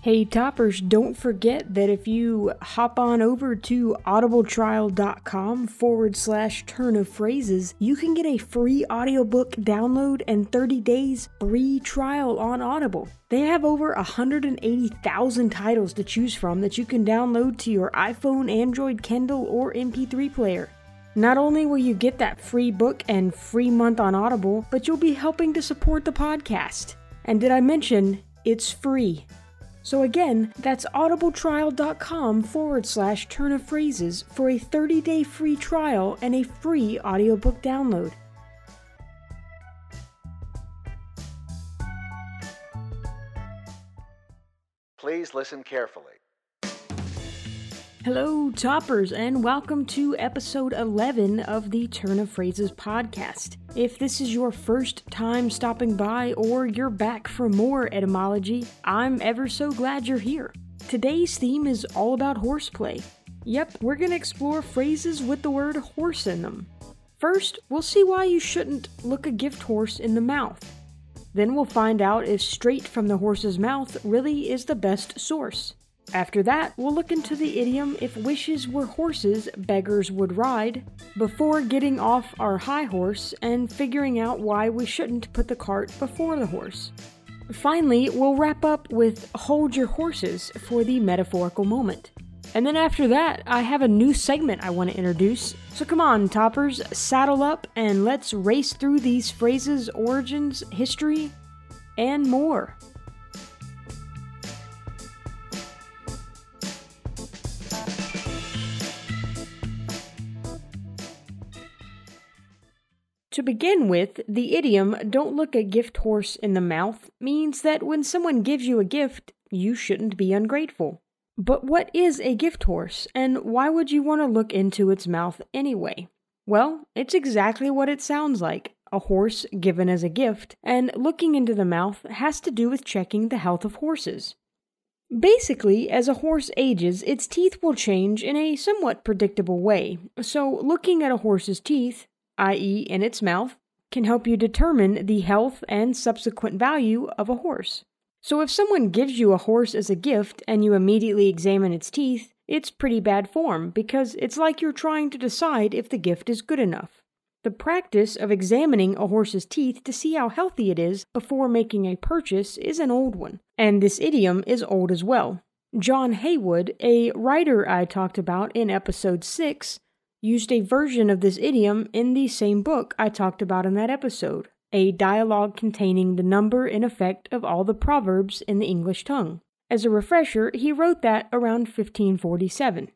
Hey toppers, don't forget that if you hop on over to audibletrial.com forward slash turn of phrases, you can get a free audiobook download and 30 days free trial on Audible. They have over 180,000 titles to choose from that you can download to your iPhone, Android, Kindle, or MP3 player. Not only will you get that free book and free month on Audible, but you'll be helping to support the podcast. And did I mention it's free? So again, that's audibletrial.com forward slash turn of phrases for a 30 day free trial and a free audiobook download. Please listen carefully. Hello, toppers, and welcome to episode 11 of the Turn of Phrases podcast. If this is your first time stopping by or you're back for more etymology, I'm ever so glad you're here. Today's theme is all about horseplay. Yep, we're going to explore phrases with the word horse in them. First, we'll see why you shouldn't look a gift horse in the mouth. Then we'll find out if straight from the horse's mouth really is the best source. After that, we'll look into the idiom if wishes were horses, beggars would ride, before getting off our high horse and figuring out why we shouldn't put the cart before the horse. Finally, we'll wrap up with hold your horses for the metaphorical moment. And then after that, I have a new segment I want to introduce. So come on, toppers, saddle up and let's race through these phrases, origins, history, and more. To begin with, the idiom, don't look a gift horse in the mouth, means that when someone gives you a gift, you shouldn't be ungrateful. But what is a gift horse, and why would you want to look into its mouth anyway? Well, it's exactly what it sounds like a horse given as a gift, and looking into the mouth has to do with checking the health of horses. Basically, as a horse ages, its teeth will change in a somewhat predictable way, so looking at a horse's teeth, i.e., in its mouth, can help you determine the health and subsequent value of a horse. So, if someone gives you a horse as a gift and you immediately examine its teeth, it's pretty bad form because it's like you're trying to decide if the gift is good enough. The practice of examining a horse's teeth to see how healthy it is before making a purchase is an old one, and this idiom is old as well. John Heywood, a writer I talked about in episode 6, used a version of this idiom in the same book I talked about in that episode, a dialogue containing the number and effect of all the proverbs in the English tongue. As a refresher, he wrote that around 1547.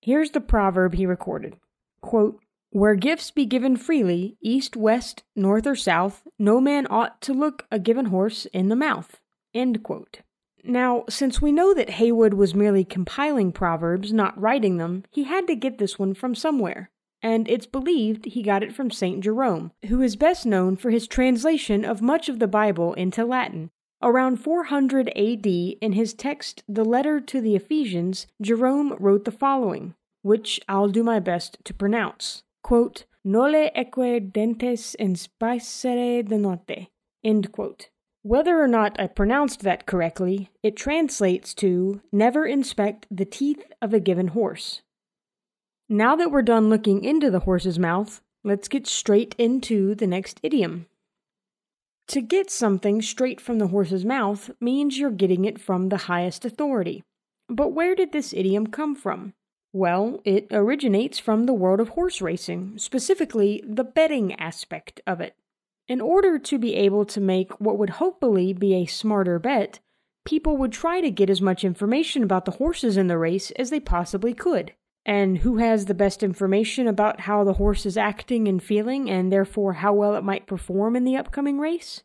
Here's the proverb he recorded Quote, Where gifts be given freely, east, west, north, or south, no man ought to look a given horse in the mouth. End quote. Now, since we know that Heywood was merely compiling proverbs, not writing them, he had to get this one from somewhere. And it's believed he got it from St. Jerome, who is best known for his translation of much of the Bible into Latin. Around 400 AD, in his text, The Letter to the Ephesians, Jerome wrote the following, which I'll do my best to pronounce. Quote, Nole eque dentes inspicere de notte. End quote. Whether or not I pronounced that correctly, it translates to never inspect the teeth of a given horse. Now that we're done looking into the horse's mouth, let's get straight into the next idiom. To get something straight from the horse's mouth means you're getting it from the highest authority. But where did this idiom come from? Well, it originates from the world of horse racing, specifically the betting aspect of it. In order to be able to make what would hopefully be a smarter bet, people would try to get as much information about the horses in the race as they possibly could. And who has the best information about how the horse is acting and feeling, and therefore how well it might perform in the upcoming race?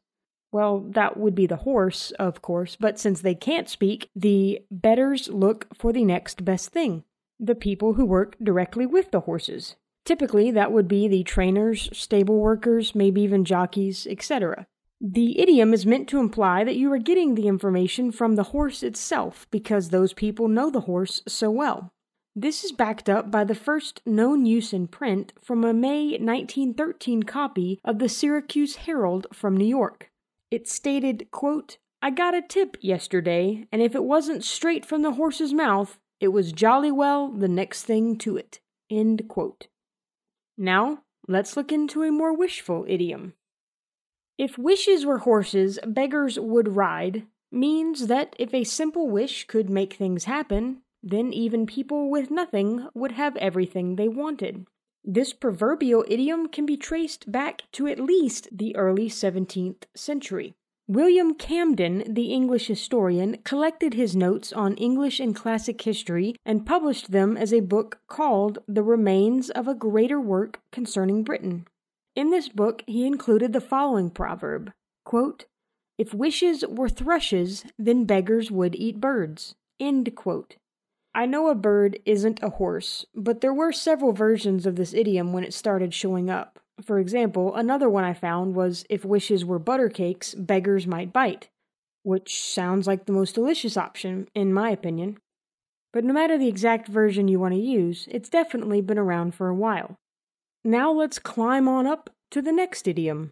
Well, that would be the horse, of course, but since they can't speak, the betters look for the next best thing the people who work directly with the horses. Typically, that would be the trainers, stable workers, maybe even jockeys, etc. The idiom is meant to imply that you are getting the information from the horse itself because those people know the horse so well. This is backed up by the first known use in print from a May 1913 copy of the Syracuse Herald from New York. It stated, quote, I got a tip yesterday, and if it wasn't straight from the horse's mouth, it was jolly well the next thing to it. End quote. Now, let's look into a more wishful idiom. If wishes were horses, beggars would ride, means that if a simple wish could make things happen, then even people with nothing would have everything they wanted. This proverbial idiom can be traced back to at least the early 17th century. William Camden, the English historian, collected his notes on English and classic history and published them as a book called The Remains of a Greater Work Concerning Britain. In this book, he included the following proverb quote, If wishes were thrushes, then beggars would eat birds. I know a bird isn't a horse, but there were several versions of this idiom when it started showing up. For example, another one I found was if wishes were butter cakes, beggars might bite, which sounds like the most delicious option, in my opinion. But no matter the exact version you want to use, it's definitely been around for a while. Now let's climb on up to the next idiom.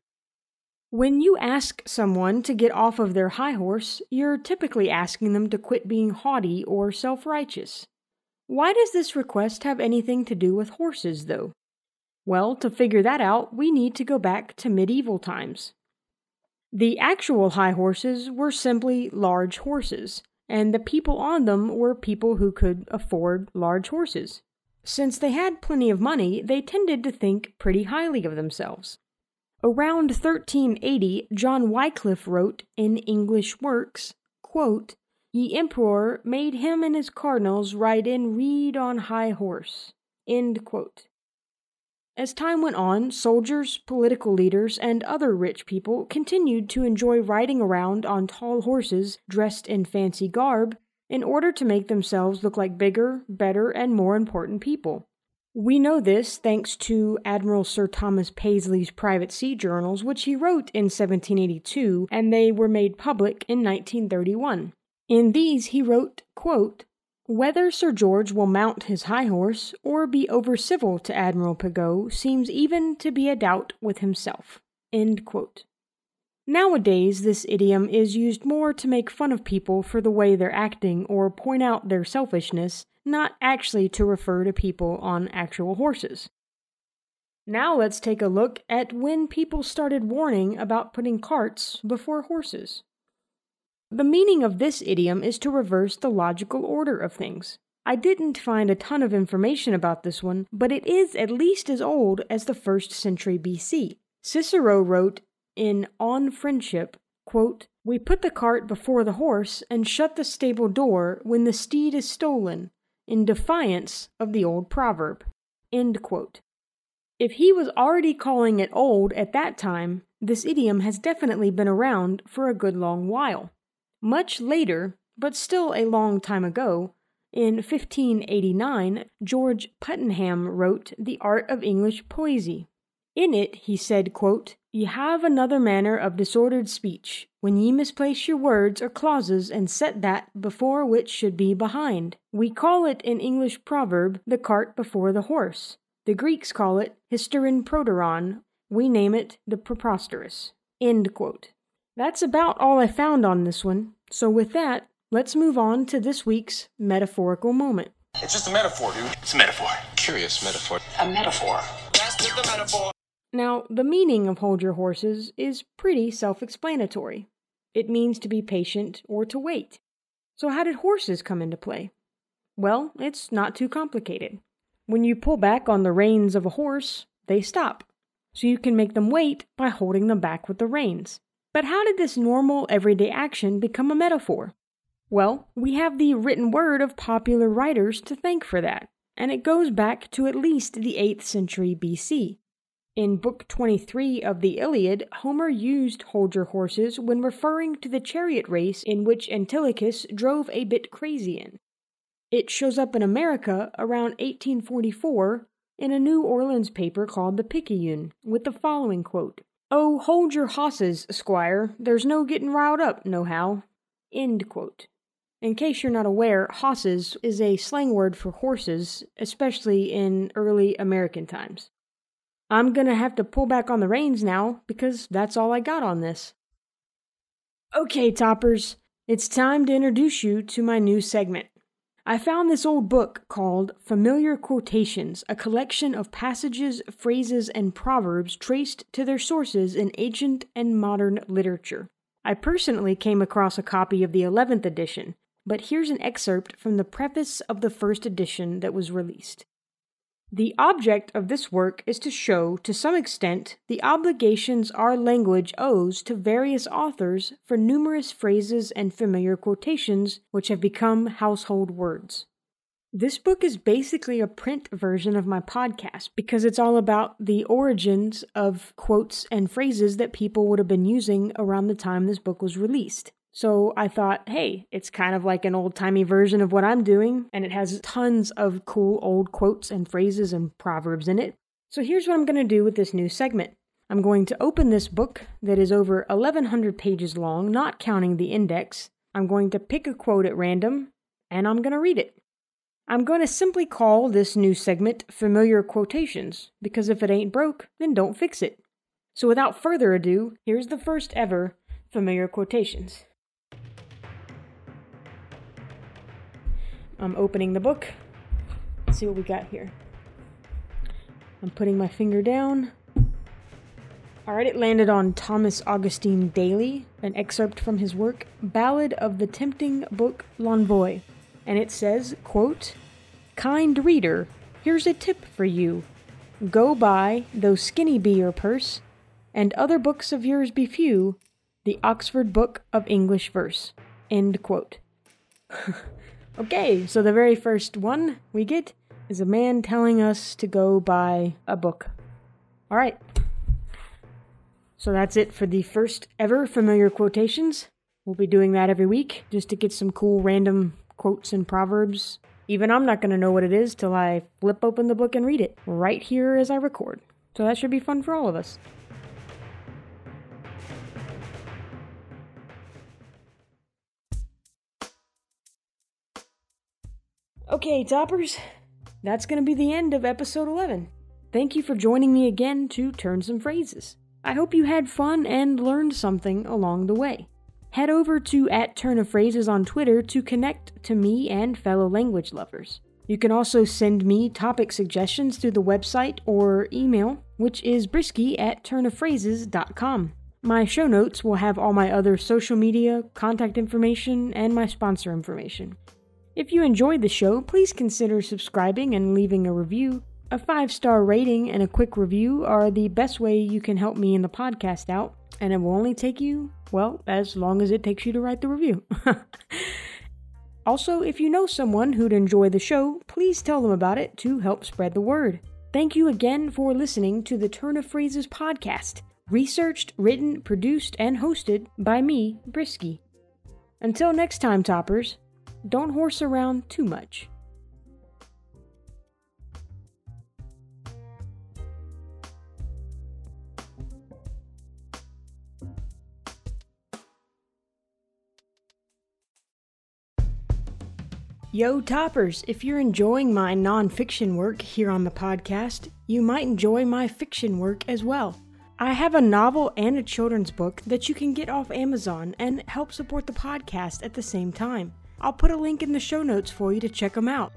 When you ask someone to get off of their high horse, you're typically asking them to quit being haughty or self righteous. Why does this request have anything to do with horses, though? Well, to figure that out, we need to go back to medieval times. The actual high horses were simply large horses, and the people on them were people who could afford large horses. Since they had plenty of money, they tended to think pretty highly of themselves. Around 1380, John Wycliffe wrote in English Works, quote, Ye emperor made him and his cardinals ride in reed on high horse. End quote. As time went on, soldiers, political leaders, and other rich people continued to enjoy riding around on tall horses dressed in fancy garb in order to make themselves look like bigger, better, and more important people. We know this thanks to Admiral Sir Thomas Paisley's private sea journals, which he wrote in 1782, and they were made public in 1931. In these, he wrote, quote, whether Sir George will mount his high horse or be over civil to Admiral Pigot seems even to be a doubt with himself. Nowadays, this idiom is used more to make fun of people for the way they're acting or point out their selfishness, not actually to refer to people on actual horses. Now let's take a look at when people started warning about putting carts before horses. The meaning of this idiom is to reverse the logical order of things. I didn't find a ton of information about this one, but it is at least as old as the first century BC. Cicero wrote in On Friendship, quote, We put the cart before the horse and shut the stable door when the steed is stolen, in defiance of the old proverb. If he was already calling it old at that time, this idiom has definitely been around for a good long while. Much later, but still a long time ago, in 1589, George Puttenham wrote The Art of English Poesy. In it he said, quote, Ye have another manner of disordered speech, when ye misplace your words or clauses and set that before which should be behind. We call it in English proverb the cart before the horse. The Greeks call it hysteron proteron. We name it the preposterous. End quote. That's about all I found on this one. So, with that, let's move on to this week's metaphorical moment. It's just a metaphor, dude. It's a metaphor. Curious metaphor. A metaphor. That's just a metaphor. Now, the meaning of hold your horses is pretty self explanatory. It means to be patient or to wait. So, how did horses come into play? Well, it's not too complicated. When you pull back on the reins of a horse, they stop. So you can make them wait by holding them back with the reins. But how did this normal, everyday action become a metaphor? Well, we have the written word of popular writers to thank for that, and it goes back to at least the 8th century BC. In Book 23 of the Iliad, Homer used hold your horses when referring to the chariot race in which Antilochus drove a bit crazy in. It shows up in America around 1844 in a New Orleans paper called the Picayune, with the following quote Oh, hold your hosses, squire. There's no getting riled up, nohow. End quote. In case you're not aware, hosses is a slang word for horses, especially in early American times. I'm gonna have to pull back on the reins now because that's all I got on this. Okay, toppers, it's time to introduce you to my new segment. I found this old book called Familiar Quotations, a collection of passages, phrases, and proverbs traced to their sources in ancient and modern literature. I personally came across a copy of the 11th edition, but here's an excerpt from the preface of the first edition that was released. The object of this work is to show, to some extent, the obligations our language owes to various authors for numerous phrases and familiar quotations which have become household words. This book is basically a print version of my podcast because it's all about the origins of quotes and phrases that people would have been using around the time this book was released. So I thought, hey, it's kind of like an old timey version of what I'm doing, and it has tons of cool old quotes and phrases and proverbs in it. So here's what I'm going to do with this new segment. I'm going to open this book that is over 1100 pages long, not counting the index. I'm going to pick a quote at random, and I'm going to read it. I'm going to simply call this new segment Familiar Quotations, because if it ain't broke, then don't fix it. So without further ado, here's the first ever Familiar Quotations. I'm opening the book. Let's see what we got here. I'm putting my finger down. All right, it landed on Thomas Augustine Daly, an excerpt from his work Ballad of the Tempting Book L'Envoi, and it says, quote, "Kind reader, here's a tip for you. Go buy, though skinny be your purse, and other books of yours be few, the Oxford Book of English Verse." End quote. Okay, so the very first one we get is a man telling us to go buy a book. All right. So that's it for the first ever familiar quotations. We'll be doing that every week just to get some cool random quotes and proverbs. Even I'm not going to know what it is till I flip open the book and read it right here as I record. So that should be fun for all of us. Okay, toppers, that's going to be the end of episode 11. Thank you for joining me again to Turn Some Phrases. I hope you had fun and learned something along the way. Head over to at Turn of Phrases on Twitter to connect to me and fellow language lovers. You can also send me topic suggestions through the website or email, which is brisky at turnofphrases.com. My show notes will have all my other social media, contact information, and my sponsor information. If you enjoyed the show, please consider subscribing and leaving a review. A five star rating and a quick review are the best way you can help me in the podcast out, and it will only take you, well, as long as it takes you to write the review. also, if you know someone who'd enjoy the show, please tell them about it to help spread the word. Thank you again for listening to the Turn of Phrases podcast, researched, written, produced, and hosted by me, Brisky. Until next time, toppers, don't horse around too much. Yo, toppers! If you're enjoying my nonfiction work here on the podcast, you might enjoy my fiction work as well. I have a novel and a children's book that you can get off Amazon and help support the podcast at the same time. I'll put a link in the show notes for you to check them out.